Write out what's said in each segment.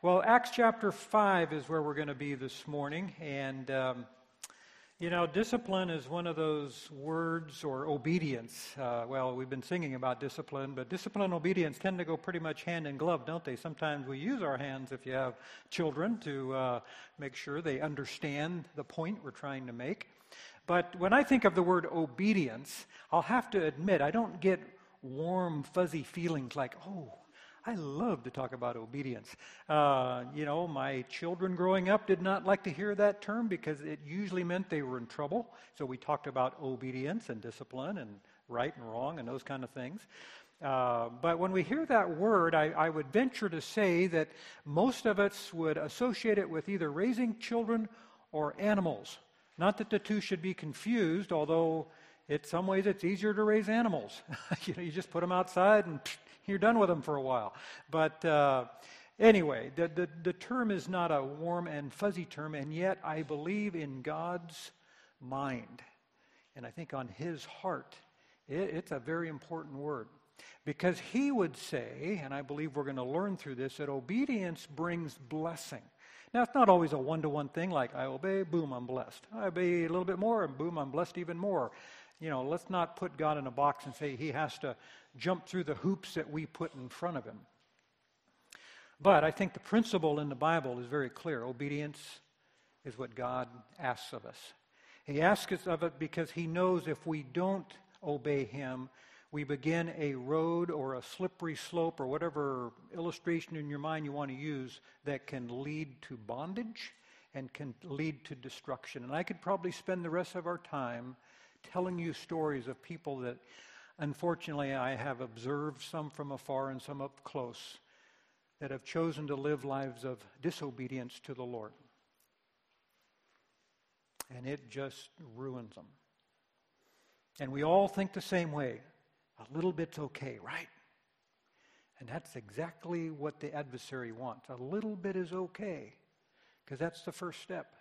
Well, Acts chapter 5 is where we're going to be this morning. And, um, you know, discipline is one of those words, or obedience. Uh, well, we've been singing about discipline, but discipline and obedience tend to go pretty much hand in glove, don't they? Sometimes we use our hands, if you have children, to uh, make sure they understand the point we're trying to make. But when I think of the word obedience, I'll have to admit I don't get warm, fuzzy feelings like, oh, I love to talk about obedience. Uh, you know, my children growing up did not like to hear that term because it usually meant they were in trouble. So we talked about obedience and discipline and right and wrong and those kind of things. Uh, but when we hear that word, I, I, would venture to say that most of us would associate it with either raising children or animals. Not that the two should be confused, although in some ways it's easier to raise animals. you know, you just put them outside and you're done with them for a while. But uh, anyway, the, the, the term is not a warm and fuzzy term, and yet I believe in God's mind. And I think on his heart, it, it's a very important word. Because he would say, and I believe we're going to learn through this, that obedience brings blessing. Now, it's not always a one to one thing like I obey, boom, I'm blessed. I obey a little bit more, and boom, I'm blessed even more. You know, let's not put God in a box and say he has to jump through the hoops that we put in front of him. But I think the principle in the Bible is very clear. Obedience is what God asks of us. He asks us of it because he knows if we don't obey him, we begin a road or a slippery slope or whatever illustration in your mind you want to use that can lead to bondage and can lead to destruction. And I could probably spend the rest of our time telling you stories of people that unfortunately I have observed, some from afar and some up close, that have chosen to live lives of disobedience to the Lord. And it just ruins them. And we all think the same way. A little bit's okay, right? And that's exactly what the adversary wants. A little bit is okay, because that's the first step.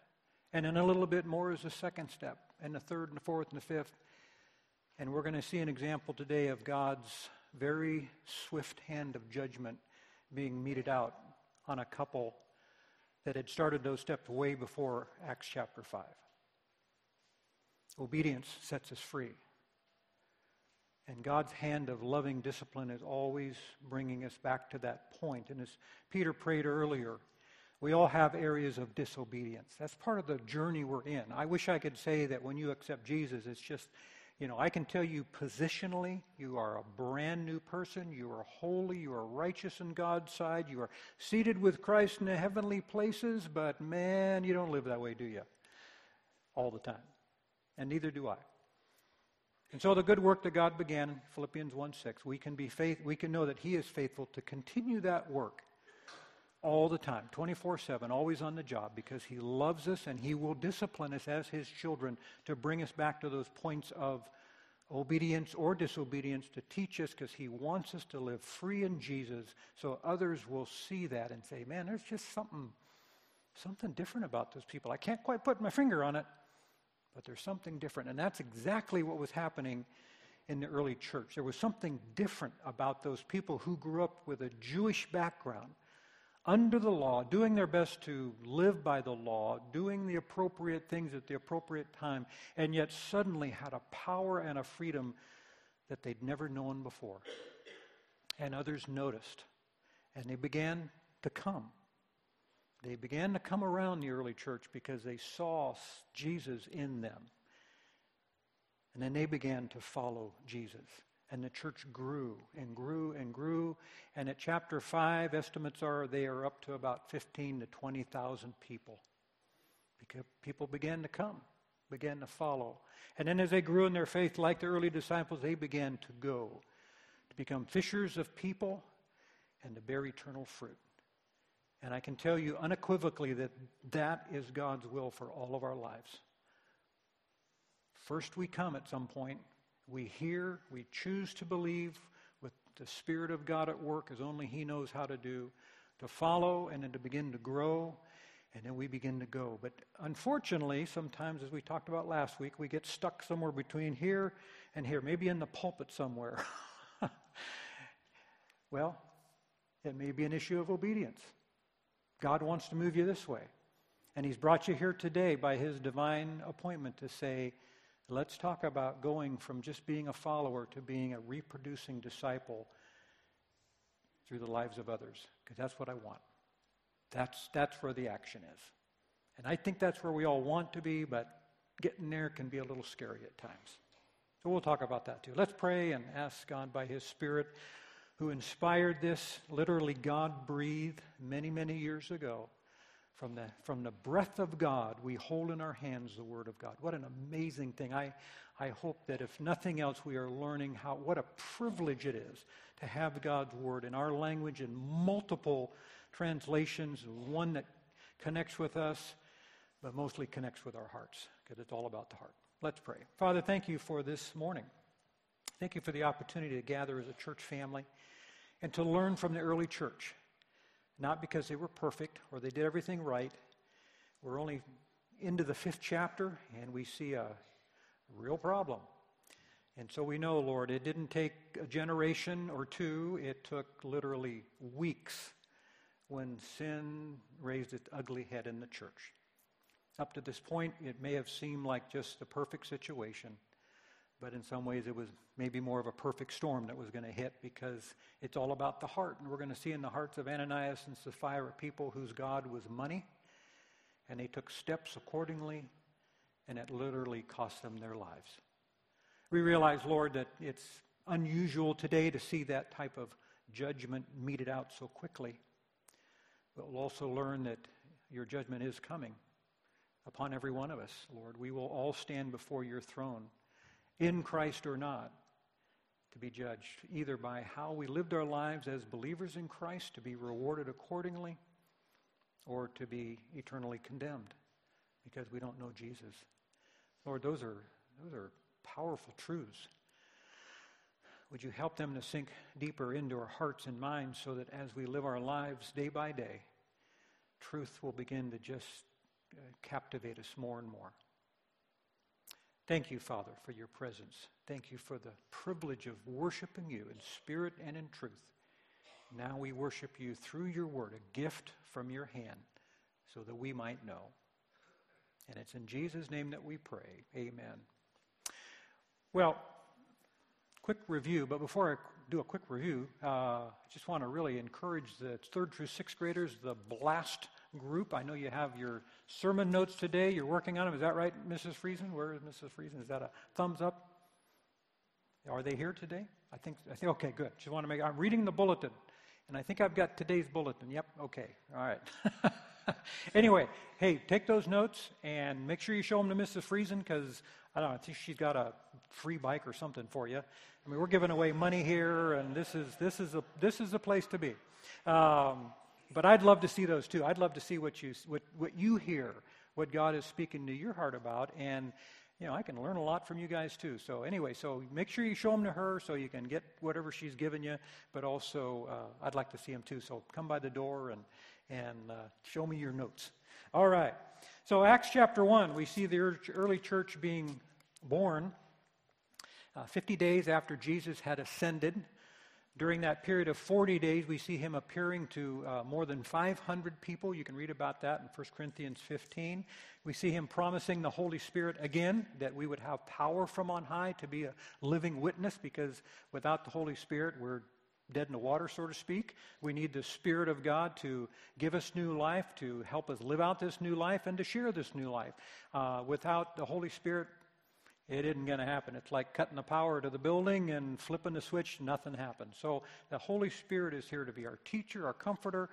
And then a little bit more is the second step, and the third, and the fourth, and the fifth. And we're going to see an example today of God's very swift hand of judgment being meted out on a couple that had started those steps way before Acts chapter 5. Obedience sets us free. And God's hand of loving discipline is always bringing us back to that point. And as Peter prayed earlier, we all have areas of disobedience. That's part of the journey we're in. I wish I could say that when you accept Jesus, it's just, you know, I can tell you positionally, you are a brand new person. You are holy. You are righteous in God's side. You are seated with Christ in the heavenly places. But man, you don't live that way, do you? All the time. And neither do I. And so the good work that God began, Philippians 1 6, we can be faith, we can know that He is faithful to continue that work all the time, 24 7, always on the job, because He loves us and He will discipline us as His children to bring us back to those points of obedience or disobedience to teach us because He wants us to live free in Jesus so others will see that and say, man, there's just something, something different about those people. I can't quite put my finger on it, but there's something different. And that's exactly what was happening in the early church. There was something different about those people who grew up with a Jewish background, under the law, doing their best to live by the law, doing the appropriate things at the appropriate time, and yet suddenly had a power and a freedom that they'd never known before. And others noticed, and they began to come. They began to come around the early church because they saw Jesus in them. And then they began to follow Jesus. And the church grew and grew and grew. And at chapter 5, estimates are they are up to about 15 to 20,000 people. Because people began to come, began to follow. And then as they grew in their faith, like the early disciples, they began to go, to become fishers of people and to bear eternal fruit. And I can tell you unequivocally that that is God's will for all of our lives. First, we come at some point. We hear, we choose to believe with the Spirit of God at work as only He knows how to do, to follow and then to begin to grow, and then we begin to go. But unfortunately, sometimes, as we talked about last week, we get stuck somewhere between here and here, maybe in the pulpit somewhere. well, it may be an issue of obedience. God wants to move you this way. And He's brought you here today by His divine appointment to say, let's talk about going from just being a follower to being a reproducing disciple through the lives of others, because that's what I want. That's, that's where the action is. And I think that's where we all want to be, but getting there can be a little scary at times. So we'll talk about that too. Let's pray and ask God by His Spirit, who inspired this, literally God breathed many, many years ago. From the, from the breath of God, we hold in our hands the Word of God. What an amazing thing. I, I hope that if nothing else, we are learning how, what a privilege it is to have God's Word in our language in multiple translations, one that connects with us, but mostly connects with our hearts, because it's all about the heart. Let's pray. Father, thank you for this morning. Thank you for the opportunity to gather as a church family and to learn from the early church, not because they were perfect or they did everything right. We're only into the fifth chapter, and we see a real problem. And so we know, Lord, it didn't take a generation or two, it took literally weeks when sin raised its ugly head in the church. Up to this point, it may have seemed like just the perfect situation, but in some ways it was maybe more of a perfect storm that was going to hit because it's all about the heart. And we're going to see in the hearts of Ananias and Sapphira people whose God was money, and they took steps accordingly, and it literally cost them their lives. We realize, Lord, that it's unusual today to see that type of judgment meted out so quickly. But we'll also learn that your judgment is coming upon every one of us, Lord. We will all stand before your throne, in Christ or not, to be judged, either by how we lived our lives as believers in Christ, to be rewarded accordingly, or to be eternally condemned because we don't know Jesus. Lord, those are, those are powerful truths. Would you help them to sink deeper into our hearts and minds so that as we live our lives day by day, truth will begin to just uh, captivate us more and more? Thank you, Father, for your presence. Thank you for the privilege of worshiping you in spirit and in truth. Now we worship you through your word, a gift from your hand, so that we might know. And it's in Jesus' name that we pray. Amen. Well, quick review, but before I do a quick review, uh, I just want to really encourage the third through sixth graders, the BLAST group. I know you have your sermon notes today. You're working on them. Is that right, Mrs. Friesen? Where is Mrs. Friesen? Is that a thumbs up? Are they here today? I think, I think, okay, good. Just want to make, I'm reading the bulletin, and I think I've got today's bulletin. Yep, okay, all right. anyway, hey, take those notes and make sure you show them to Mrs. Friesen because I don't know, I think she's got a free bike or something for you. I mean, we're giving away money here, and this is this is a this is a place to be. Um, but I'd love to see those too. I'd love to see what you what what you hear, what God is speaking to your heart about, and you know, I can learn a lot from you guys too. So anyway, so make sure you show them to her so you can get whatever she's given you. But also, uh, I'd like to see them too. So come by the door and and uh, show me your notes. All right. So Acts chapter one, we see the early church being born uh, 50 days after Jesus had ascended. During that period of 40 days, we see him appearing to uh, more than 500 people. You can read about that in 1 Corinthians 15. We see him promising the Holy Spirit again, that we would have power from on high to be a living witness, because without the Holy Spirit, we're dead in the water, so to speak. We need the Spirit of God to give us new life, to help us live out this new life, and to share this new life. Uh, without the Holy Spirit, it isn't going to happen. It's like cutting the power to the building and flipping the switch, nothing happens. So the Holy Spirit is here to be our teacher, our comforter,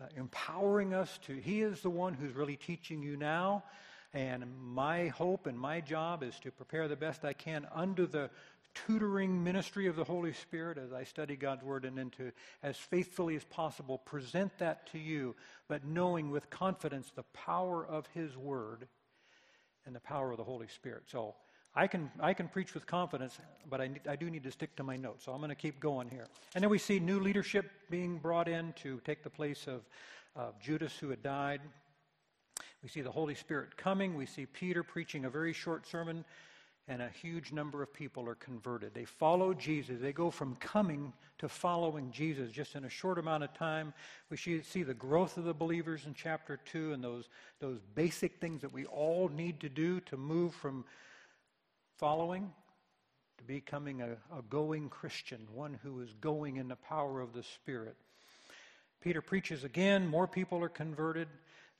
uh, empowering us to. He is the one who's really teaching you now. And my hope and my job is to prepare the best I can under the tutoring ministry of the Holy Spirit as I study God's Word and then to, as faithfully as possible, present that to you, but knowing with confidence the power of His Word and the power of the Holy Spirit. So I can, I can preach with confidence, but I, I do need to stick to my notes. So I'm going to keep going here. And then we see new leadership being brought in to take the place of, of Judas, who had died. We see the Holy Spirit coming. We see Peter preaching a very short sermon. and a huge number of people are converted. They follow Jesus. They go from coming to following Jesus just in a short amount of time. We see the growth of the believers in chapter 2 and those, those basic things that we all need to do to move from following to becoming a, a going Christian, one who is going in the power of the Spirit. Peter preaches again, more people are converted.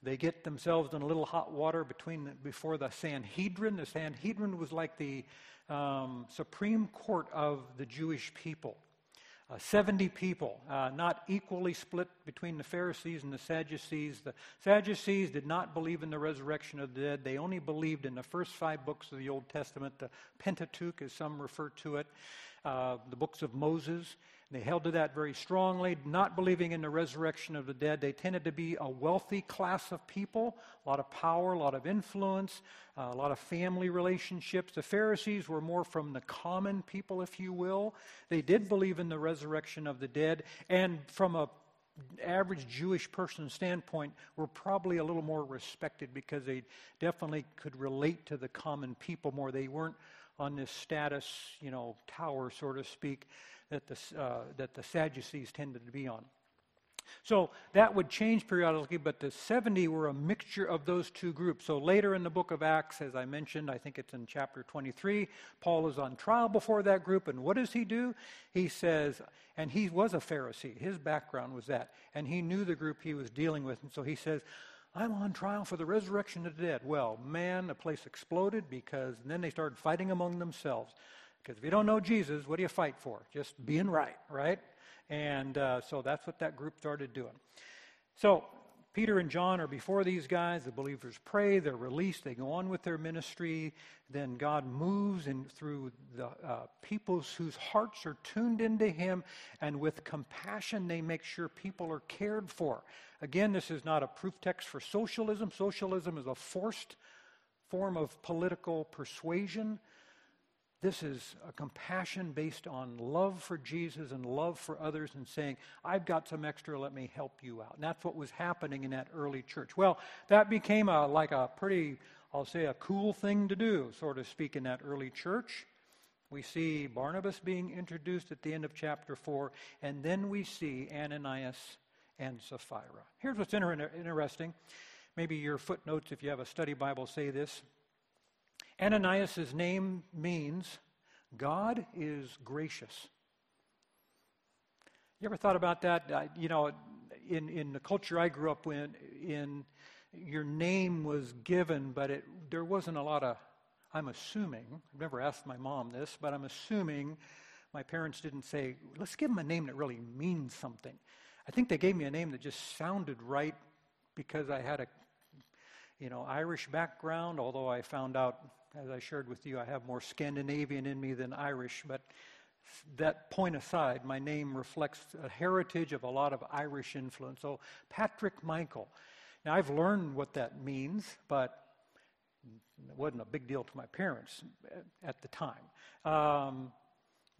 They get themselves in a little hot water between the, before the Sanhedrin. The Sanhedrin was like the um, supreme court of the Jewish people. Uh, 70 people, uh, not equally split between the Pharisees and the Sadducees. The Sadducees did not believe in the resurrection of the dead. They only believed in the first five books of the Old Testament, the Pentateuch, as some refer to it, uh, the books of Moses. They held to that very strongly, not believing in the resurrection of the dead. They tended to be a wealthy class of people, a lot of power, a lot of influence, uh, a lot of family relationships. The Pharisees were more from the common people, if you will. They did believe in the resurrection of the dead, and from a average Jewish person standpoint were probably a little more respected because they definitely could relate to the common people more. They weren't on this status, you know, tower, so to speak that the, uh, that the Sadducees tended to be on. So that would change periodically, but the 70 were a mixture of those two groups. So later in the book of Acts, as I mentioned, I think it's in chapter 23, Paul is on trial before that group, and what does he do? He says, and he was a Pharisee, his background was that, and he knew the group he was dealing with, and so he says, I'm on trial for the resurrection of the dead. Well, man, the place exploded because then they started fighting among themselves. Because if you don't know Jesus, what do you fight for? Just being right, right? And uh, so that's what that group started doing. So Peter and John are before these guys. The believers pray. They're released. They go on with their ministry. Then God moves in through the uh, peoples whose hearts are tuned into Him, and with compassion, they make sure people are cared for. Again, this is not a proof text for socialism. Socialism is a forced form of political persuasion. This is a compassion based on love for Jesus and love for others and saying, I've got some extra, let me help you out. And that's what was happening in that early church. Well, that became a, like a pretty, I'll say, a cool thing to do, so to speak, in that early church. We see Barnabas being introduced at the end of chapter 4, and then we see Ananias and Sapphira. Here's what's inter- interesting. Maybe your footnotes, if you have a study Bible, say this. Ananias' name means God is gracious. You ever thought about that? Uh, you know, in, in the culture I grew up in, in your name was given, but it, there wasn't a lot of, I'm assuming, I've never asked my mom this, but I'm assuming my parents didn't say, let's give him a name that really means something. I think they gave me a name that just sounded right because I had a, you know, Irish background, although I found out as I shared with you, I have more Scandinavian in me than Irish, but that point aside, my name reflects a heritage of a lot of Irish influence. So, Patrick Michael. Now, I've learned what that means, but it wasn't a big deal to my parents at the time. Um,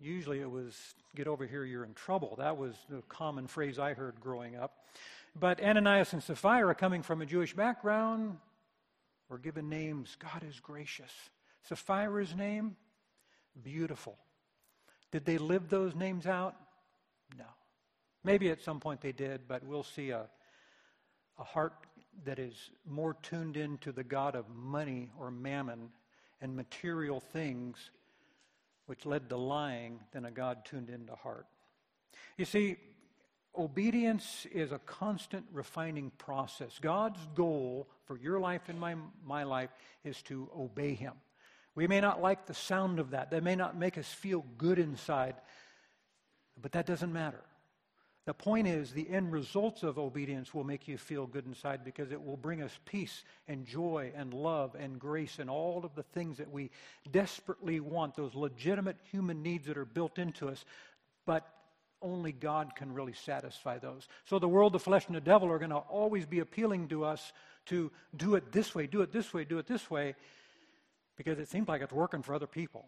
usually it was, get over here, you're in trouble. That was the common phrase I heard growing up. But Ananias and Sapphira, coming from a Jewish background, or given names. God is gracious. Sapphira's name, beautiful. Did they live those names out? No. Maybe at some point they did, but we'll see a, a heart that is more tuned into the God of money or mammon and material things, which led to lying, than a God tuned into heart. You see, Obedience is a constant refining process. God's goal for your life and my, my life is to obey Him. We may not like the sound of that, that may not make us feel good inside, but that doesn't matter. The point is, the end results of obedience will make you feel good inside because it will bring us peace and joy and love and grace and all of the things that we desperately want, those legitimate human needs that are built into us. But only God can really satisfy those. So the world, the flesh, and the devil are going to always be appealing to us to do it this way, do it this way, do it this way, because it seems like it's working for other people.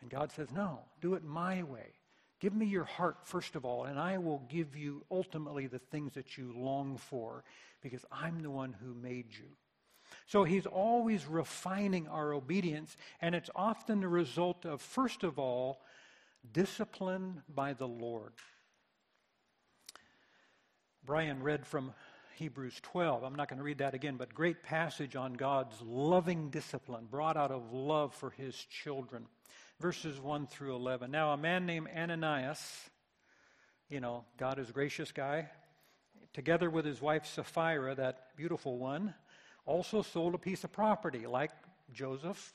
And God says, no, do it my way. Give me your heart, first of all, and I will give you ultimately the things that you long for, because I'm the one who made you. So he's always refining our obedience, and it's often the result of, first of all, discipline by the Lord. Brian read from Hebrews 12. I'm not going to read that again, but great passage on God's loving discipline brought out of love for his children. Verses 1 through 11. Now, a man named Ananias, you know, God is gracious guy, together with his wife Sapphira, that beautiful one, also sold a piece of property like Joseph,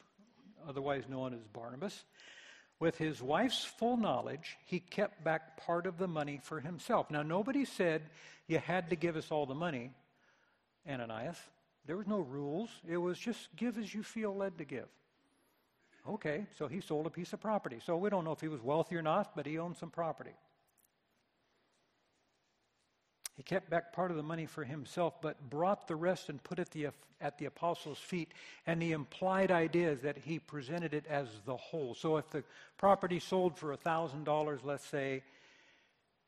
otherwise known as Barnabas. With his wife's full knowledge, he kept back part of the money for himself. Now, nobody said you had to give us all the money, Ananias. There was no rules. It was just give as you feel led to give. Okay, so he sold a piece of property. So we don't know if he was wealthy or not, but he owned some property. He kept back part of the money for himself, but brought the rest and put it the, at the apostles' feet. And the implied idea is that he presented it as the whole. So if the property sold for $1,000, let's say,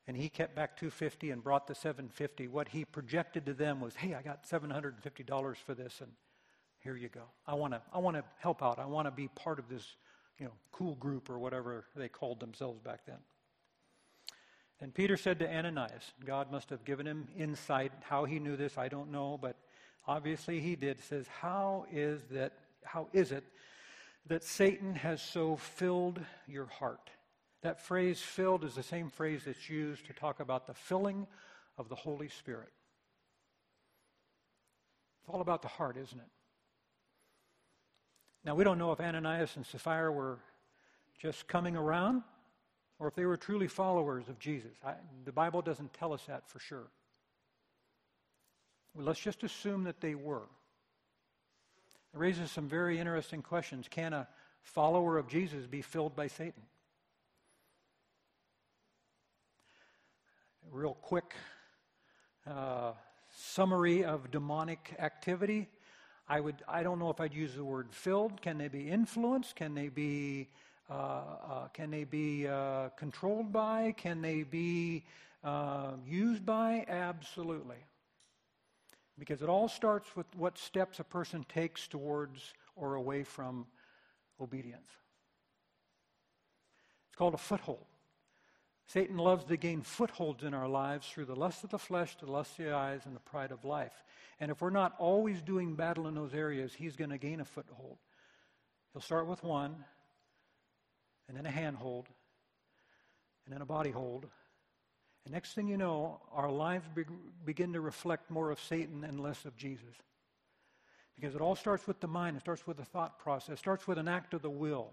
and he kept back 250 and brought the 750 what he projected to them was hey i got $750 for this and here you go i want to i want to help out i want to be part of this you know cool group or whatever they called themselves back then and Peter said to Ananias, God must have given him insight. How he knew this, I don't know, but obviously he did. Says, How is that how is it that Satan has so filled your heart? That phrase filled is the same phrase that's used to talk about the filling of the Holy Spirit. It's all about the heart, isn't it? Now, we don't know if Ananias and Sapphira were just coming around or if they were truly followers of Jesus. I, the Bible doesn't tell us that for sure. Well, let's just assume that they were. It raises some very interesting questions. Can a follower of Jesus be filled by Satan? Real quick uh, summary of demonic activity. I would I don't know if I'd use the word filled. Can they be influenced? Can they be Uh, uh, can they be uh, controlled by? Can they be uh, used by? Absolutely. Because it all starts with what steps a person takes towards or away from obedience. It's called a foothold. Satan loves to gain footholds in our lives through the lust of the flesh, the lust of the eyes, and the pride of life. And if we're not always doing battle in those areas, he's going to gain a foothold. He'll start with one, and then a handhold, and then a body hold. And next thing you know, our lives be- begin to reflect more of Satan and less of Jesus. Because it all starts with the mind, it starts with the thought process, it starts with an act of the will.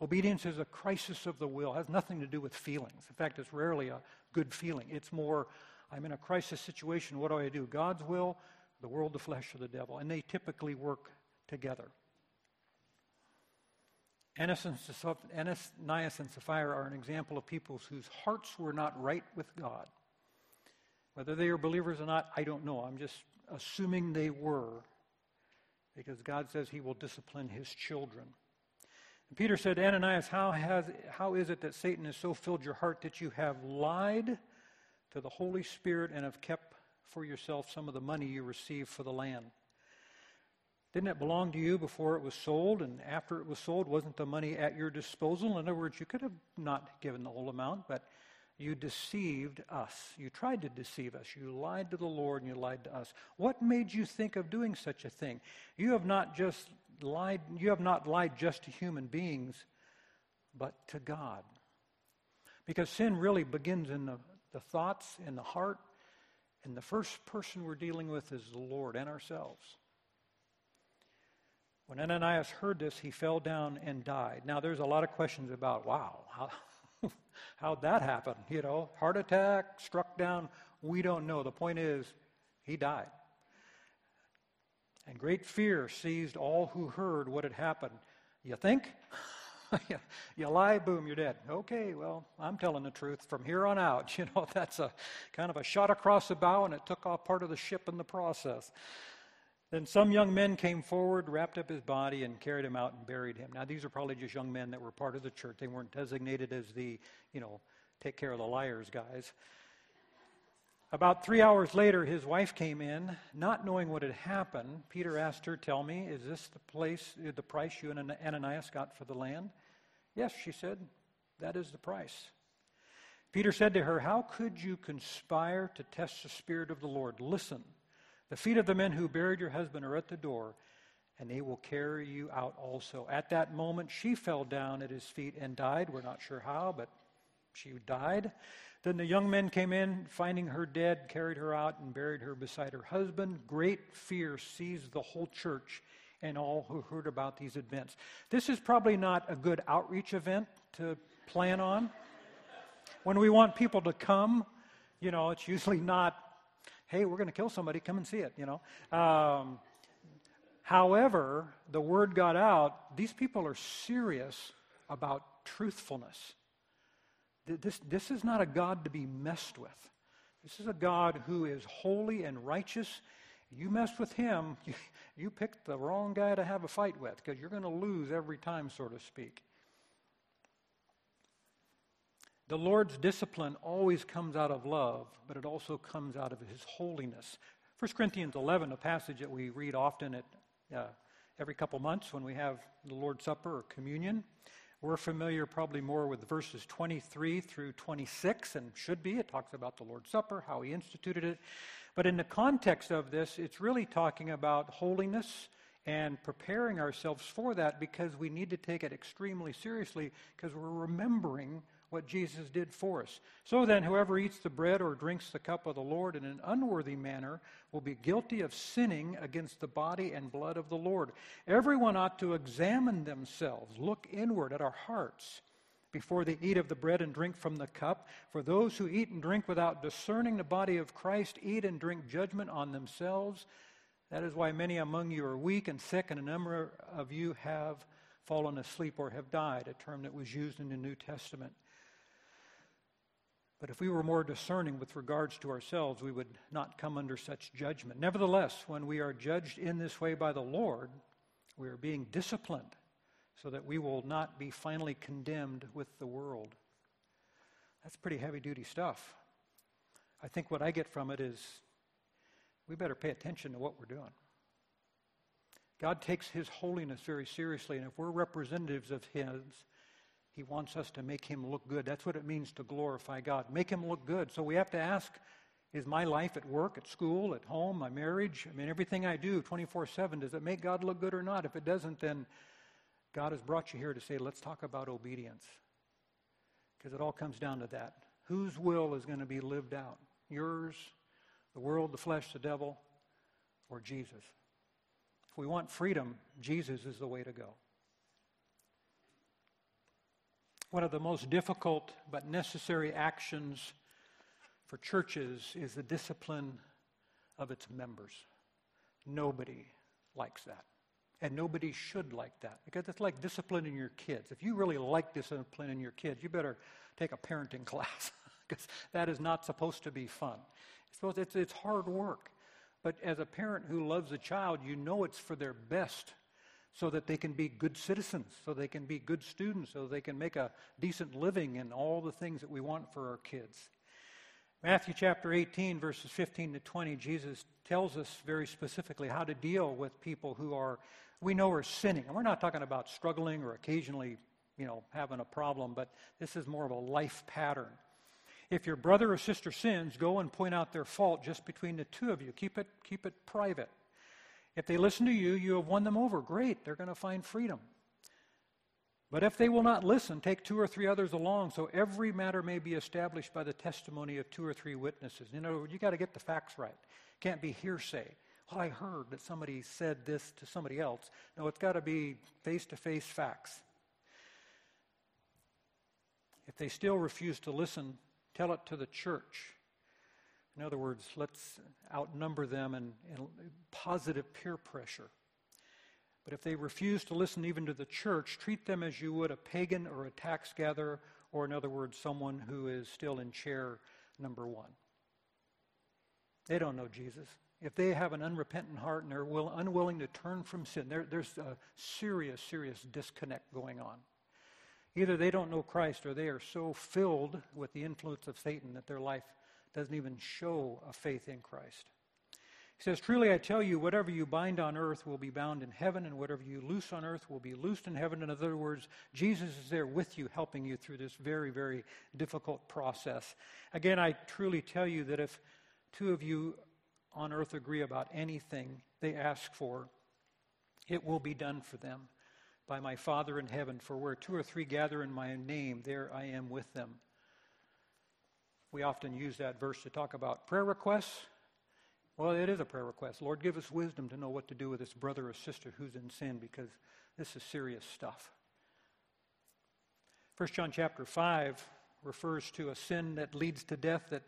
Obedience is a crisis of the will, it has nothing to do with feelings. In fact, it's rarely a good feeling. It's more, I'm in a crisis situation, what do I do? God's will, the world, the flesh, or the devil. And they typically work together. Ananias and Sapphira are an example of people whose hearts were not right with God. Whether they are believers or not, I don't know. I'm just assuming they were, because God says he will discipline his children. And Peter said, Ananias, how, has, how is it that Satan has so filled your heart that you have lied to the Holy Spirit and have kept for yourself some of the money you received for the land? Didn't it belong to you before it was sold? And after it was sold, wasn't the money at your disposal? In other words, you could have not given the whole amount, but you deceived us. You tried to deceive us. You lied to the Lord and you lied to us. What made you think of doing such a thing? You have not just lied, you have not lied just to human beings, but to God. Because sin really begins in the, the thoughts, in the heart, and the first person we're dealing with is the Lord and ourselves. When Ananias heard this, he fell down and died. Now, there's a lot of questions about, wow, how, how'd that happen? You know, heart attack, struck down. We don't know. The point is, he died. And great fear seized all who heard what had happened. You think? you lie, boom, you're dead. Okay, well, I'm telling the truth. From here on out, you know, that's a kind of a shot across the bow, and it took off part of the ship in the process. Then some young men came forward, wrapped up his body, and carried him out and buried him. Now, these are probably just young men that were part of the church. They weren't designated as the, you know, take care of the liars guys. About three hours later, his wife came in, not knowing what had happened. Peter asked her, Tell me, is this the place, the price you and Ananias got for the land? Yes, she said, that is the price. Peter said to her, How could you conspire to test the Spirit of the Lord? Listen, the feet of the men who buried your husband are at the door, and they will carry you out also. At that moment, she fell down at his feet and died. We're not sure how, but she died. Then the young men came in, finding her dead, carried her out, and buried her beside her husband. Great fear seized the whole church and all who heard about these events. This is probably not a good outreach event to plan on. When we want people to come, you know, it's usually not, hey, we're going to kill somebody, come and see it, you know. Um, however, the word got out, these people are serious about truthfulness. This, this is not a God to be messed with. This is a God who is holy and righteous. You mess with him, you, you picked the wrong guy to have a fight with because you're going to lose every time, so to speak. The Lord's discipline always comes out of love, but it also comes out of his holiness. 1 Corinthians 11, a passage that we read often at uh, every couple months when we have the Lord's Supper or communion. We're familiar probably more with verses 23 through 26, and should be. It talks about the Lord's Supper, how he instituted it. But in the context of this, it's really talking about holiness and preparing ourselves for that because we need to take it extremely seriously because we're remembering what Jesus did for us. So then, whoever eats the bread or drinks the cup of the Lord in an unworthy manner will be guilty of sinning against the body and blood of the Lord. Everyone ought to examine themselves, look inward at our hearts before they eat of the bread and drink from the cup. For those who eat and drink without discerning the body of Christ eat and drink judgment on themselves. That is why many among you are weak and sick, and a number of you have fallen asleep or have died, a term that was used in the New Testament. But if we were more discerning with regards to ourselves, we would not come under such judgment. Nevertheless, when we are judged in this way by the Lord, we are being disciplined so that we will not be finally condemned with the world. That's pretty heavy duty stuff. I think what I get from it is we better pay attention to what we're doing. God takes His holiness very seriously, and if we're representatives of His, he wants us to make him look good. That's what it means to glorify God. Make him look good. So we have to ask is my life at work, at school, at home, my marriage, I mean, everything I do 24 7, does it make God look good or not? If it doesn't, then God has brought you here to say, let's talk about obedience. Because it all comes down to that. Whose will is going to be lived out? Yours, the world, the flesh, the devil, or Jesus? If we want freedom, Jesus is the way to go. One of the most difficult but necessary actions for churches is the discipline of its members. Nobody likes that. And nobody should like that because it's like disciplining your kids. If you really like disciplining your kids, you better take a parenting class because that is not supposed to be fun. It's, it's hard work. But as a parent who loves a child, you know it's for their best so that they can be good citizens, so they can be good students, so they can make a decent living and all the things that we want for our kids. Matthew chapter 18, verses 15 to 20, Jesus tells us very specifically how to deal with people who are, we know, are sinning. And we're not talking about struggling or occasionally, you know, having a problem, but this is more of a life pattern. If your brother or sister sins, go and point out their fault just between the two of you. Keep it, keep it private. If they listen to you, you have won them over. Great, they're going to find freedom. But if they will not listen, take two or three others along so every matter may be established by the testimony of two or three witnesses. You know, you got to get the facts right. Can't be hearsay. Well, I heard that somebody said this to somebody else. No, it's got to be face to face facts. If they still refuse to listen, tell it to the church. In other words, let's outnumber them in, in positive peer pressure. But if they refuse to listen even to the church, treat them as you would a pagan or a tax gatherer, or in other words, someone who is still in chair number one. They don't know Jesus. If they have an unrepentant heart and they're will, unwilling to turn from sin, there, there's a serious, serious disconnect going on. Either they don't know Christ or they are so filled with the influence of Satan that their life doesn't even show a faith in Christ. He says, Truly I tell you, whatever you bind on earth will be bound in heaven, and whatever you loose on earth will be loosed in heaven. In other words, Jesus is there with you, helping you through this very, very difficult process. Again, I truly tell you that if two of you on earth agree about anything they ask for, it will be done for them by my Father in heaven. For where two or three gather in my name, there I am with them. We often use that verse to talk about prayer requests. Well, it is a prayer request. Lord, give us wisdom to know what to do with this brother or sister who's in sin because this is serious stuff. 1 John chapter 5 refers to a sin that leads to death that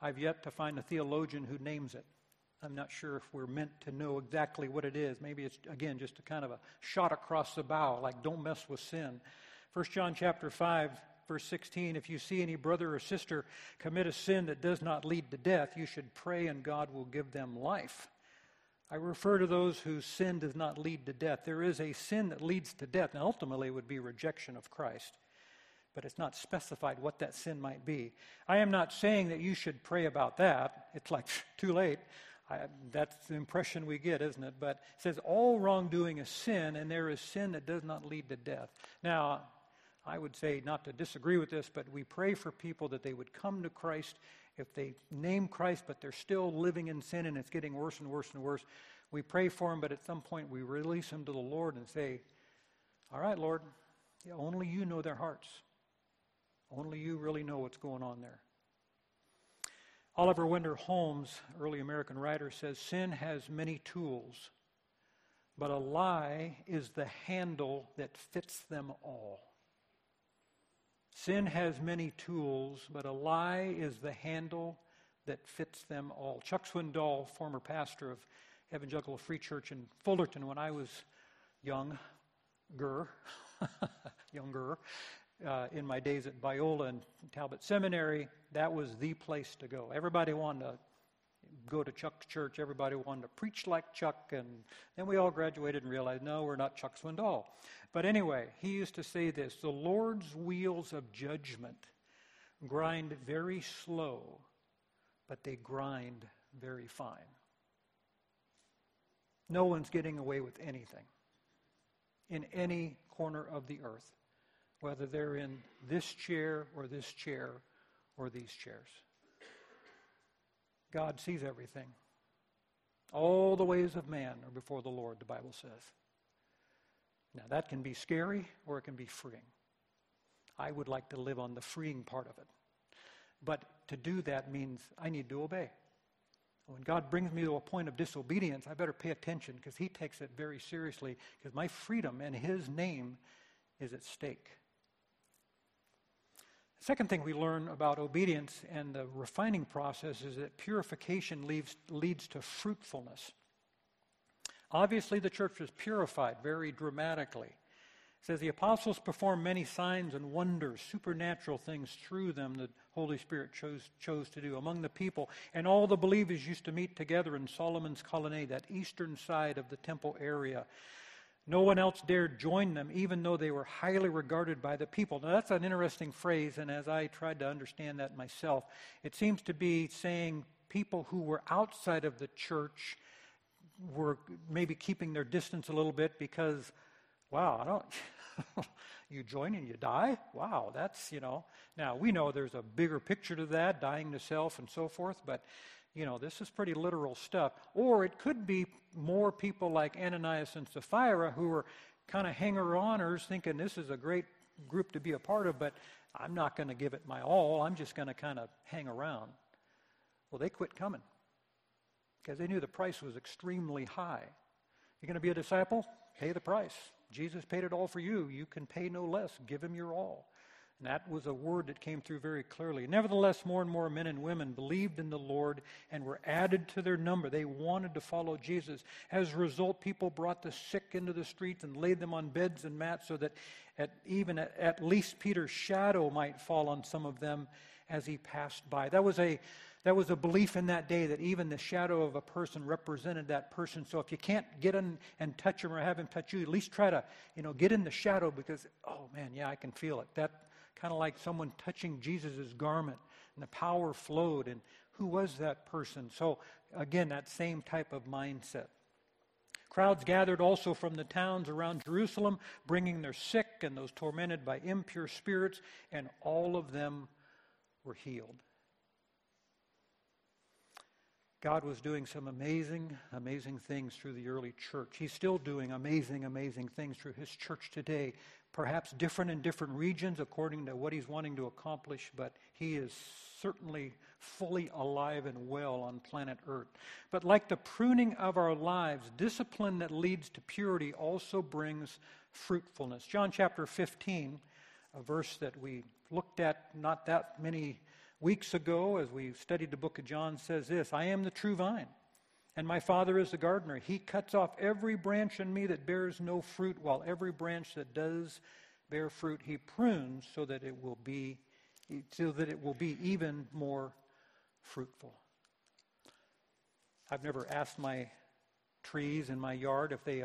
I've yet to find a theologian who names it. I'm not sure if we're meant to know exactly what it is. Maybe it's, again, just a kind of a shot across the bow, like don't mess with sin. 1 John chapter 5 verse 16, if you see any brother or sister commit a sin that does not lead to death, you should pray and God will give them life. I refer to those whose sin does not lead to death. There is a sin that leads to death, and ultimately would be rejection of Christ. But it's not specified what that sin might be. I am not saying that you should pray about that. It's like too late. I, that's the impression we get, isn't it? But it says all wrongdoing is sin, and there is sin that does not lead to death. Now, I would say not to disagree with this, but we pray for people that they would come to Christ. If they name Christ, but they're still living in sin and it's getting worse and worse and worse, we pray for them, but at some point we release them to the Lord and say, All right, Lord, only you know their hearts. Only you really know what's going on there. Oliver Wendell Holmes, early American writer, says sin has many tools, but a lie is the handle that fits them all. Sin has many tools, but a lie is the handle that fits them all. Chuck Swindoll, former pastor of Evangelical Free Church in Fullerton when I was young, younger, younger, uh, in my days at Biola and Talbot Seminary, that was the place to go. Everybody wanted to go to Chuck's church. Everybody wanted to preach like Chuck. And then we all graduated and realized, no, we're not Chuck Swindoll. But anyway, he used to say this the Lord's wheels of judgment grind very slow, but they grind very fine. No one's getting away with anything in any corner of the earth, whether they're in this chair or this chair or these chairs. God sees everything. All the ways of man are before the Lord, the Bible says. Now, that can be scary or it can be freeing. I would like to live on the freeing part of it. But to do that means I need to obey. When God brings me to a point of disobedience, I better pay attention because He takes it very seriously because my freedom and His name is at stake. Second thing we learn about obedience and the refining process is that purification leads, leads to fruitfulness. Obviously, the church was purified very dramatically. It says the apostles performed many signs and wonders, supernatural things through them the Holy Spirit chose, chose to do among the people. And all the believers used to meet together in Solomon's colonnade, that eastern side of the temple area. No one else dared join them, even though they were highly regarded by the people. Now, that's an interesting phrase, and as I tried to understand that myself, it seems to be saying people who were outside of the church were maybe keeping their distance a little bit because, wow, I don't. you join and you die? Wow, that's, you know. Now, we know there's a bigger picture to that, dying to self and so forth, but you know, this is pretty literal stuff. Or it could be more people like Ananias and Sapphira who were kind of hanger oners thinking this is a great group to be a part of, but I'm not going to give it my all. I'm just going to kind of hang around. Well, they quit coming because they knew the price was extremely high. You're going to be a disciple? Pay the price. Jesus paid it all for you. You can pay no less. Give him your all. And that was a word that came through very clearly. Nevertheless, more and more men and women believed in the Lord and were added to their number. They wanted to follow Jesus. As a result, people brought the sick into the streets and laid them on beds and mats so that at, even at, at least Peter's shadow might fall on some of them as he passed by. That was a that was a belief in that day that even the shadow of a person represented that person. So if you can't get in and touch him or have him touch you, at least try to, you know, get in the shadow because, oh man, yeah, I can feel it. That kind of like someone touching Jesus' garment, and the power flowed. And Who was that person? So, again, that same type of mindset. Crowds gathered also from the towns around Jerusalem, bringing their sick and those tormented by impure spirits, and all of them were healed. God was doing some amazing, amazing things through the early church. He's still doing amazing, amazing things through his church today. Perhaps different in different regions according to what he's wanting to accomplish, but he is certainly fully alive and well on planet Earth. But like the pruning of our lives, discipline that leads to purity also brings fruitfulness. John chapter 15, a verse that we looked at not that many weeks ago as we studied the book of John, says this I am the true vine. And my Father is the gardener. He cuts off every branch in me that bears no fruit, while every branch that does bear fruit, he prunes so that it will be so that it will be even more fruitful. I've never asked my trees in my yard if they,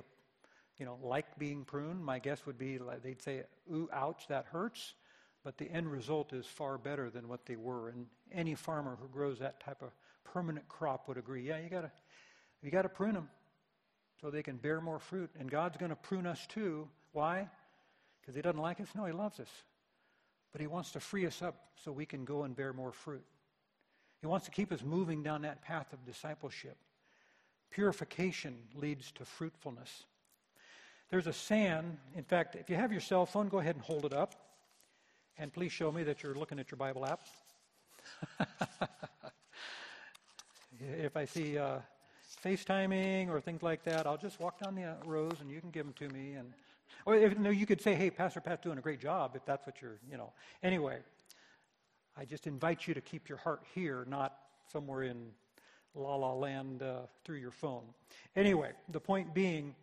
you know, like being pruned. My guess would be they'd say, "Ooh, ouch, that hurts." But the end result is far better than what they were. And any farmer who grows that type of permanent crop would agree. Yeah, you gotta, you gotta prune them so they can bear more fruit. And God's going to prune us too. Why? Because He doesn't like us? No, He loves us. But He wants to free us up so we can go and bear more fruit. He wants to keep us moving down that path of discipleship. Purification leads to fruitfulness. There's a sand. In fact, if you have your cell phone, go ahead and hold it up. And please show me that you're looking at your Bible app. if I see uh, FaceTiming or things like that, I'll just walk down the uh, rows and you can give them to me. And or if, you could say, "Hey, Pastor Pat's doing a great job," if that's what you're, you know. Anyway, I just invite you to keep your heart here, not somewhere in la la land uh, through your phone. Anyway, the point being,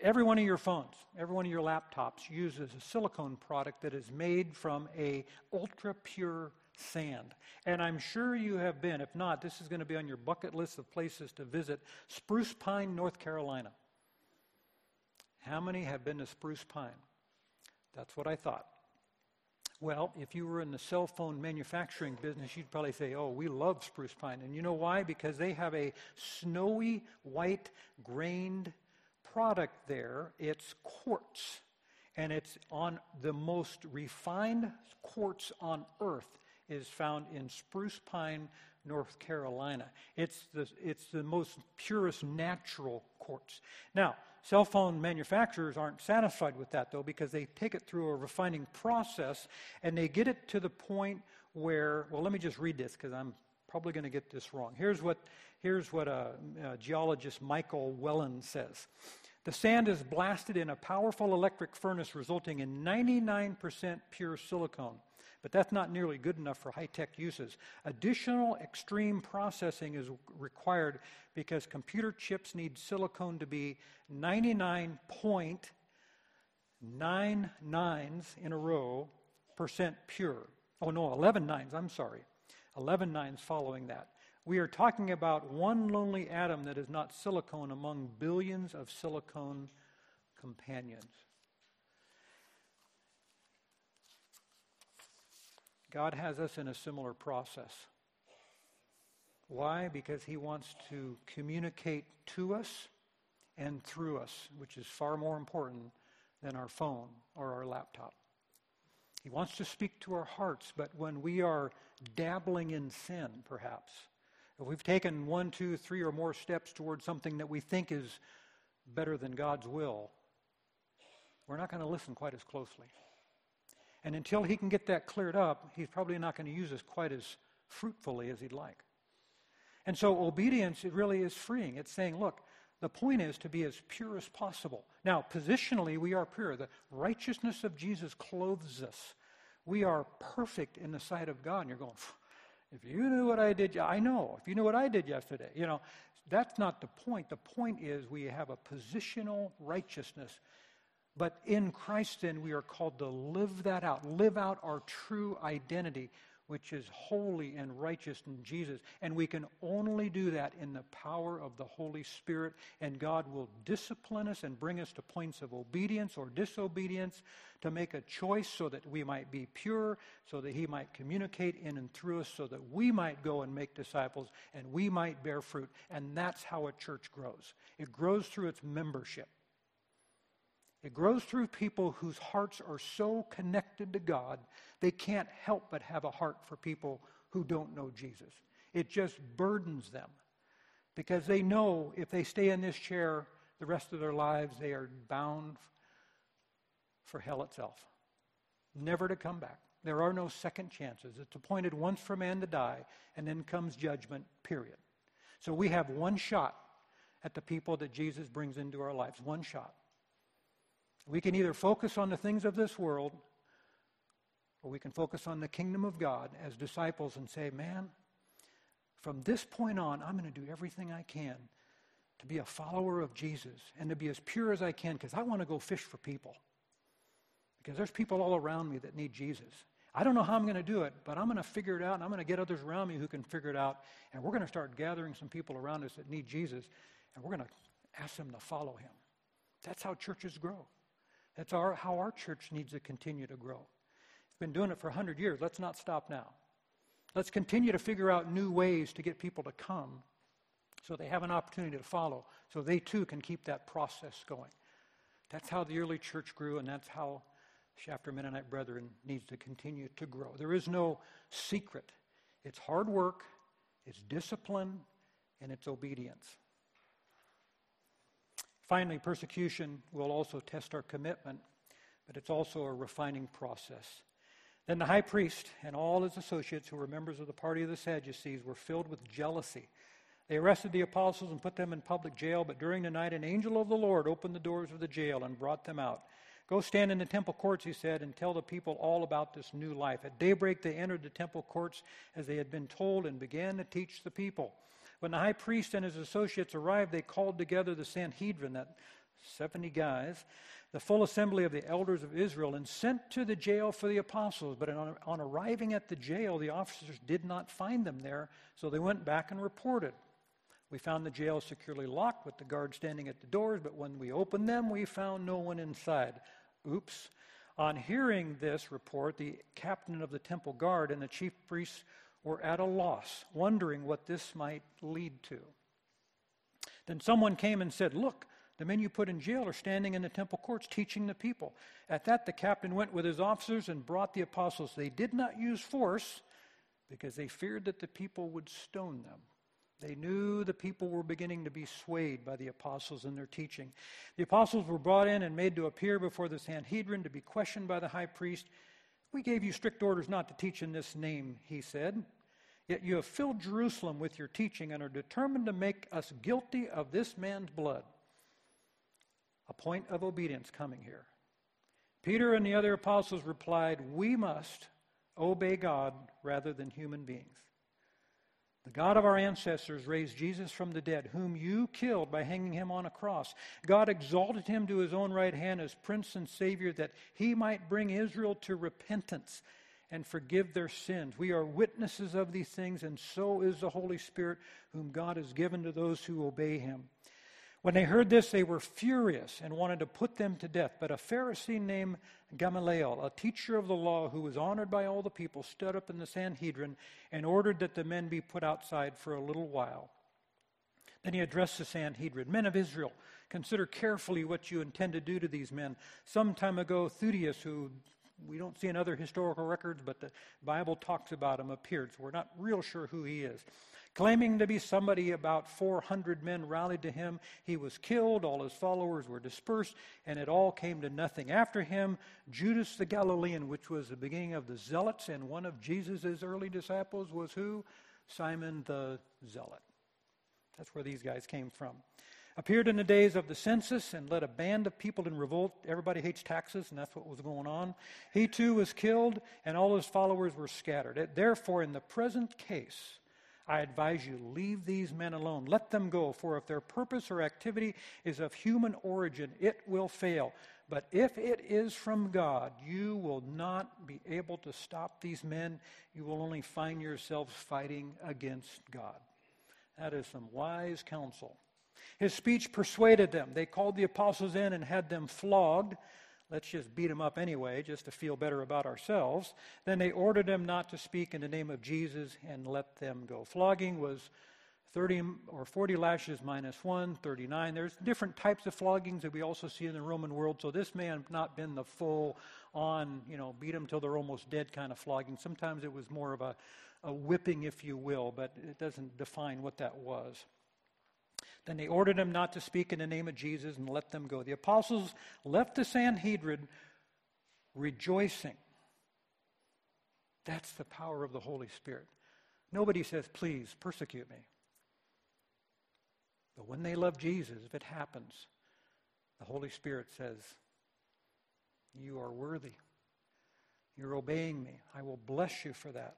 every one of your phones, every one of your laptops uses a silicone product that is made from a ultra pure sand. And I'm sure you have been. If not, this is going to be on your bucket list of places to visit Spruce Pine, North Carolina. How many have been to Spruce Pine? That's what I thought. Well, if you were in the cell phone manufacturing business, you'd probably say, oh, we love spruce pine. And you know why? Because they have a snowy, white, grained product there. It's quartz. And it's on the most refined quartz on earth is found in spruce pine, North Carolina. It's the, it's the most purest natural quartz. Now, Cell phone manufacturers aren't satisfied with that, though, because they take it through a refining process and they get it to the point where, well, let me just read this because I'm probably going to get this wrong. Here's what, here's what a, a geologist Michael Whelan says. The sand is blasted in a powerful electric furnace, resulting in 99% pure silicone. But that's not nearly good enough for high tech uses. Additional extreme processing is required because computer chips need silicone to be 99.99s in a row percent pure. Oh no, 11 nines, I'm sorry. 11 nines following that. We are talking about one lonely atom that is not silicone among billions of silicone companions. God has us in a similar process. Why? Because He wants to communicate to us and through us, which is far more important than our phone or our laptop. He wants to speak to our hearts, but when we are dabbling in sin, perhaps, if we've taken one, two, three, or more steps towards something that we think is better than God's will, we're not going to listen quite as closely. And until he can get that cleared up, he's probably not going to use us quite as fruitfully as he'd like. And so obedience, it really is freeing. It's saying, look, the point is to be as pure as possible. Now, positionally, we are pure. The righteousness of Jesus clothes us. We are perfect in the sight of God. And you're going, if you knew what I did, I know. If you knew what I did yesterday, you know, that's not the point. The point is we have a positional righteousness but in Christ, then, we are called to live that out, live out our true identity. which is holy and righteous in Jesus. And we can only do that in the power of the Holy Spirit. And God will discipline us and bring us to points of obedience or disobedience to make a choice so that we might be pure, so that He might communicate in and through us, so that we might go and make disciples and we might bear fruit. And that's how a church grows it grows through its membership. It grows through people whose hearts are so connected to God, they can't help but have a heart for people who don't know Jesus. It just burdens them because they know if they stay in this chair the rest of their lives, they are bound for hell itself, never to come back. There are no second chances. It's appointed once for man to die, and then comes judgment, period. So we have one shot at the people that Jesus brings into our lives, one shot. We can either focus on the things of this world or we can focus on the kingdom of God as disciples and say, man, from this point on, I'm going to do everything I can to be a follower of Jesus and to be as pure as I can because I want to go fish for people. Because there's people all around me that need Jesus. I don't know how I'm going to do it, but I'm going to figure it out and I'm going to get others around me who can figure it out. And we're going to start gathering some people around us that need Jesus and we're going to ask them to follow him. That's how churches grow. That's our, how our church needs to continue to grow. It's been doing it for 100 years. Let's not stop now. Let's continue to figure out new ways to get people to come so they have an opportunity to follow, so they too can keep that process going. That's how the early church grew, and that's how Shafter Mennonite Brethren needs to continue to grow. There is no secret. It's hard work, it's discipline, and it's obedience. Finally, persecution will also test our commitment, but it's also a refining process. Then the high priest and all his associates, who were members of the party of the Sadducees, were filled with jealousy. They arrested the apostles and put them in public jail, but during the night an angel of the Lord opened the doors of the jail and brought them out. Go stand in the temple courts, he said, and tell the people all about this new life. At daybreak they entered the temple courts as they had been told and began to teach the people. When the high priest and his associates arrived, they called together the Sanhedrin, that 70 guys, the full assembly of the elders of Israel, and sent to the jail for the apostles. But on, arriving at the jail, the officers did not find them there, so they went back and reported. We found the jail securely locked with the guard standing at the doors, but when we opened them, we found no one inside. Oops. On hearing this report, the captain of the temple guard and the chief priests were at a loss, wondering what this might lead to. Then someone came and said, Look, the men you put in jail are standing in the temple courts teaching the people. At that, the captain went with his officers and brought the apostles. They did not use force because they feared that the people would stone them. They knew the people were beginning to be swayed by the apostles and their teaching. The apostles were brought in and made to appear before the Sanhedrin to be questioned by the high priest. We gave you strict orders not to teach in this name, he said. Yet you have filled Jerusalem with your teaching and are determined to make us guilty of this man's blood. A point of obedience coming here. Peter and the other apostles replied, We must obey God rather than human beings. The God of our ancestors raised Jesus from the dead, whom you killed by hanging him on a cross. God exalted him to his own right hand as Prince and Savior that he might bring Israel to repentance and forgive their sins. We are witnesses of these things, and so is the Holy Spirit, whom God has given to those who obey him. When they heard this, they were furious and wanted to put them to death. But a Pharisee named Gamaliel, a teacher of the law who was honored by all the people, stood up in the Sanhedrin and ordered that the men be put outside for a little while. Then he addressed the Sanhedrin Men of Israel, consider carefully what you intend to do to these men. Some time ago, Theudas, who we don't see in other historical records, but the Bible talks about him, appeared, so we're not real sure who he is. Claiming to be somebody, about 400 men rallied to him. He was killed, all his followers were dispersed, and it all came to nothing. After him, Judas the Galilean, which was the beginning of the Zealots, and one of Jesus' early disciples was who? Simon the Zealot. That's where these guys came from. Appeared in the days of the census and led a band of people in revolt. Everybody hates taxes, and that's what was going on. He too was killed, and all his followers were scattered. Therefore, in the present case, I advise you, leave these men alone. Let them go, for if their purpose or activity is of human origin, it will fail. But if it is from God, you will not be able to stop these men. You will only find yourselves fighting against God. That is some wise counsel. His speech persuaded them. They called the apostles in and had them flogged. Let's just beat them up anyway, just to feel better about ourselves. Then they ordered them not to speak in the name of Jesus and let them go. Flogging was 30 or 40 lashes minus 1, 39. There's different types of floggings that we also see in the Roman world. So this may have not been the full on, you know, beat them till they're almost dead kind of flogging. Sometimes it was more of a, a whipping, if you will, but it doesn't define what that was. Then they ordered them not to speak in the name of Jesus and let them go. The apostles left the Sanhedrin rejoicing. That's the power of the Holy Spirit. Nobody says, please persecute me. But when they love Jesus, if it happens, the Holy Spirit says, You are worthy. You're obeying me. I will bless you for that.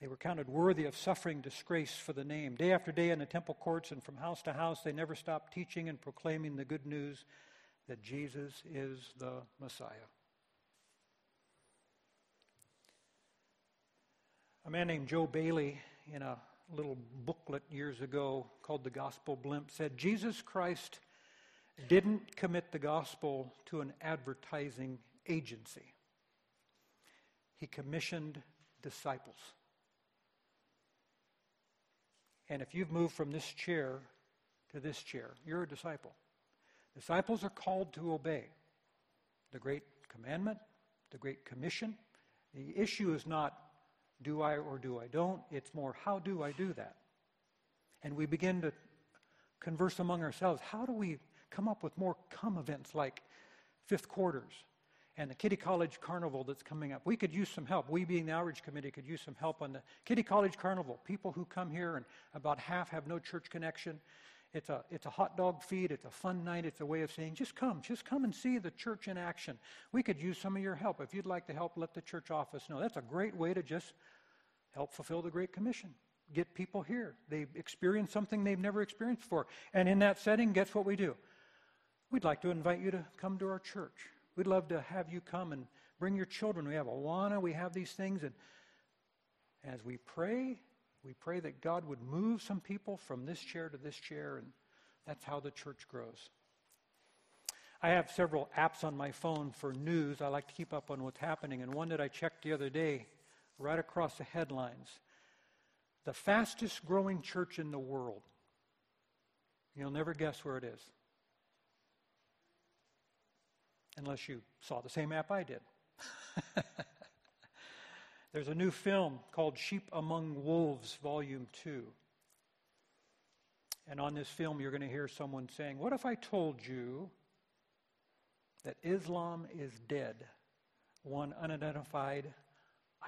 They were counted worthy of suffering disgrace for the name. Day after day in the temple courts and from house to house, they never stopped teaching and proclaiming the good news that Jesus is the Messiah. A man named Joe Bayly, in a little booklet years ago called The Gospel Blimp said Jesus Christ didn't commit the gospel to an advertising agency, he commissioned disciples. And if you've moved from this chair to this chair, you're a disciple. Disciples are called to obey the great commandment, the great commission. The issue is not do I or do I don't? It's more, how do I do that? And we begin to converse among ourselves. How do we come up with more come events like fifth quarters and the Kitty College Carnival that's coming up? We could use some help. We, being the Outreach Committee, could use some help on the Kitty College Carnival. People who come here and about half have no church connection. It's a, it's a hot dog feed. It's a fun night. It's a way of saying, just come. Just come and see the church in action. We could use some of your help. If you'd like to help, let the church office know. That's a great way to just help fulfill the Great Commission. Get people here. They experience something they've never experienced before. And in that setting, guess what we do? We'd like to invite you to come to our church. We'd love to have you come and bring your children. We have Awana, we have these things. And as we pray, we pray that God would move some people from this chair to this chair, and that's how the church grows. I have several apps on my phone for news. I like to keep up on what's happening, and one that I checked the other day, right across the headlines the fastest growing church in the world. You'll never guess where it is. Unless you saw the same app I did. There's a new film called Sheep Among Wolves, Volume 2. And on this film, you're going to hear someone saying, What if I told you that Islam is dead? One unidentified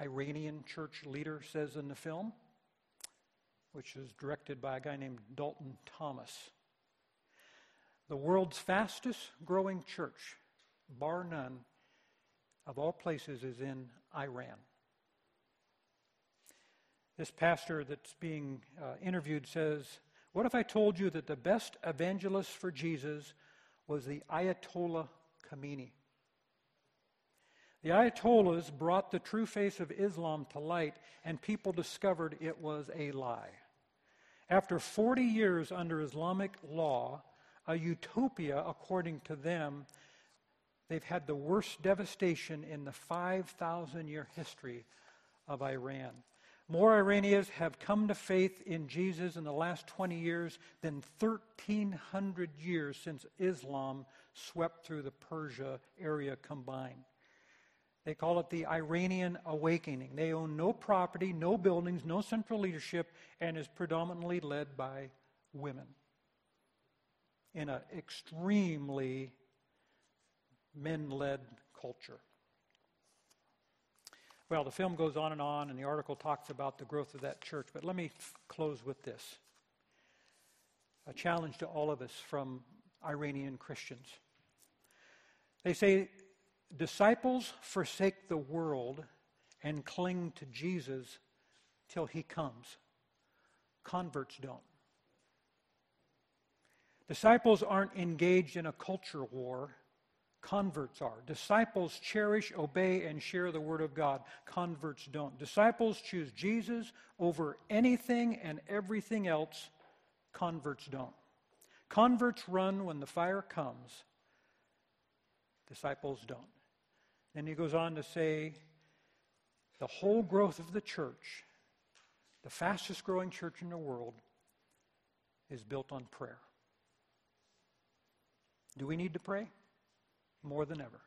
Iranian church leader says in the film, which is directed by a guy named Dalton Thomas. The world's fastest growing church, bar none, of all places, is in Iran. This pastor that's being uh, interviewed says, What if I told you that the best evangelist for Jesus was the Ayatollah Khomeini? The Ayatollahs brought the true face of Islam to light, and people discovered it was a lie. After 40 years under Islamic law, a utopia according to them, they've had the worst devastation in the 5,000 year history of Iran. More Iranians have come to faith in Jesus in the last 20 years than 1,300 years since Islam swept through the Persia area combined. They call it the Iranian awakening. They own no property, no buildings, no central leadership, and is predominantly led by women in an extremely men led culture. Well, the film goes on and on, and the article talks about the growth of that church. But let me close with this a challenge to all of us from Iranian Christians. They say, Disciples forsake the world and cling to Jesus till he comes. Converts don't. Disciples aren't engaged in a culture war. Converts are. Disciples cherish, obey, and share the Word of God. Converts don't. Disciples choose Jesus over anything and everything else. Converts don't. Converts run when the fire comes. Disciples don't. Then he goes on to say the whole growth of the church, the fastest growing church in the world, is built on prayer. Do we need to pray? More than ever.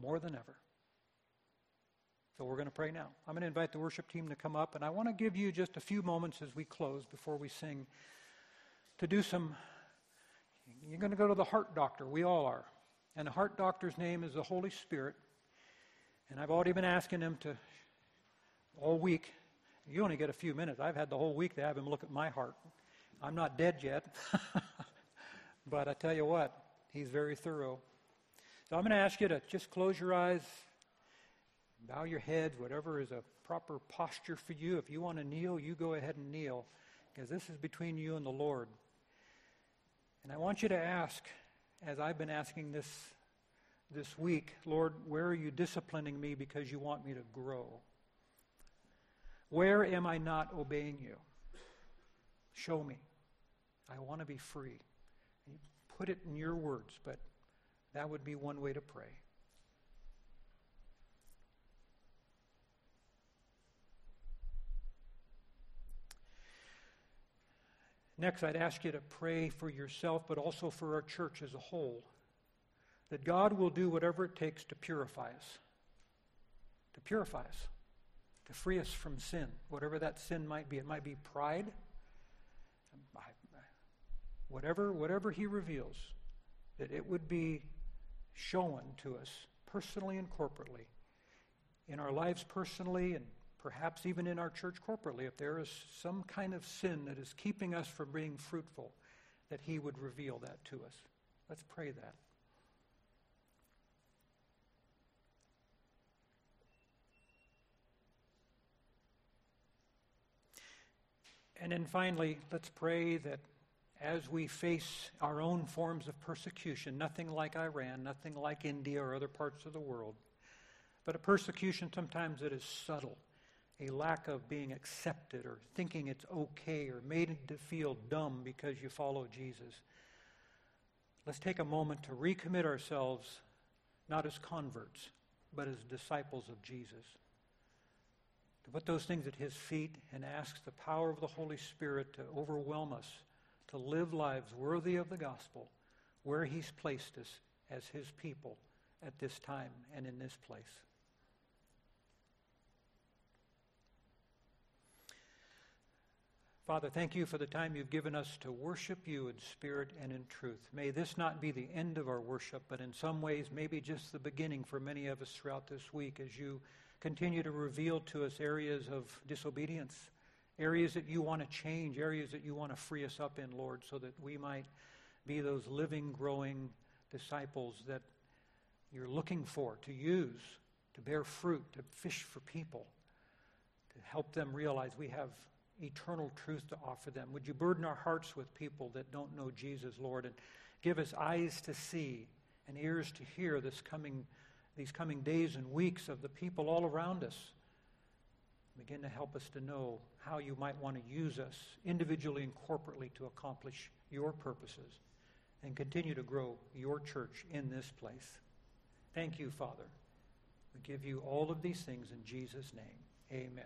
More than ever. So we're going to pray now. I'm going to invite the worship team to come up, and I want to give you just a few moments as we close before we sing to do some. You're going to go to the heart doctor. We all are. And the heart doctor's name is the Holy Spirit. And I've already been asking him to, all week, you only get a few minutes. I've had the whole week to have him look at my heart. I'm not dead yet. but I tell you what, he's very thorough. So I'm going to ask you to just close your eyes, bow your heads, whatever is a proper posture for you. If you want to kneel, you go ahead and kneel, because this is between you and the Lord. And I want you to ask, as I've been asking this this week, Lord, where are you disciplining me because you want me to grow? Where am I not obeying you? Show me. I want to be free. Put it in your words, but that would be one way to pray. Next, I'd ask you to pray for yourself, but also for our church as a whole. That God will do whatever it takes to purify us. To purify us. To free us from sin, whatever that sin might be. It might be pride. Whatever, whatever He reveals, that it would be shown to us personally and corporately. In our lives personally and perhaps even in our church corporately, if there is some kind of sin that is keeping us from being fruitful, that He would reveal that to us. Let's pray that. And then finally, let's pray that as we face our own forms of persecution, nothing like Iran, nothing like India or other parts of the world, but a persecution sometimes that is subtle a lack of being accepted or thinking it's okay or made to feel dumb because you follow Jesus. Let's take a moment to recommit ourselves not as converts, but as disciples of Jesus. To put those things at his feet and ask the power of the Holy Spirit to overwhelm us, to live lives worthy of the gospel where he's placed us as his people at this time and in this place. Father, thank you for the time you've given us to worship you in spirit and in truth. May this not be the end of our worship, but in some ways, maybe just the beginning for many of us throughout this week as you continue to reveal to us areas of disobedience, areas that you want to change, areas that you want to free us up in, Lord, so that we might be those living, growing disciples that you're looking for to use, to bear fruit, to fish for people, to help them realize we have eternal truth to offer them. Would you burden our hearts with people that don't know Jesus, Lord, and give us eyes to see and ears to hear this coming, these coming days and weeks of the people all around us. Begin to help us to know how you might want to use us individually and corporately to accomplish your purposes and continue to grow your church in this place. Thank you, Father. We give you all of these things in Jesus' name. Amen.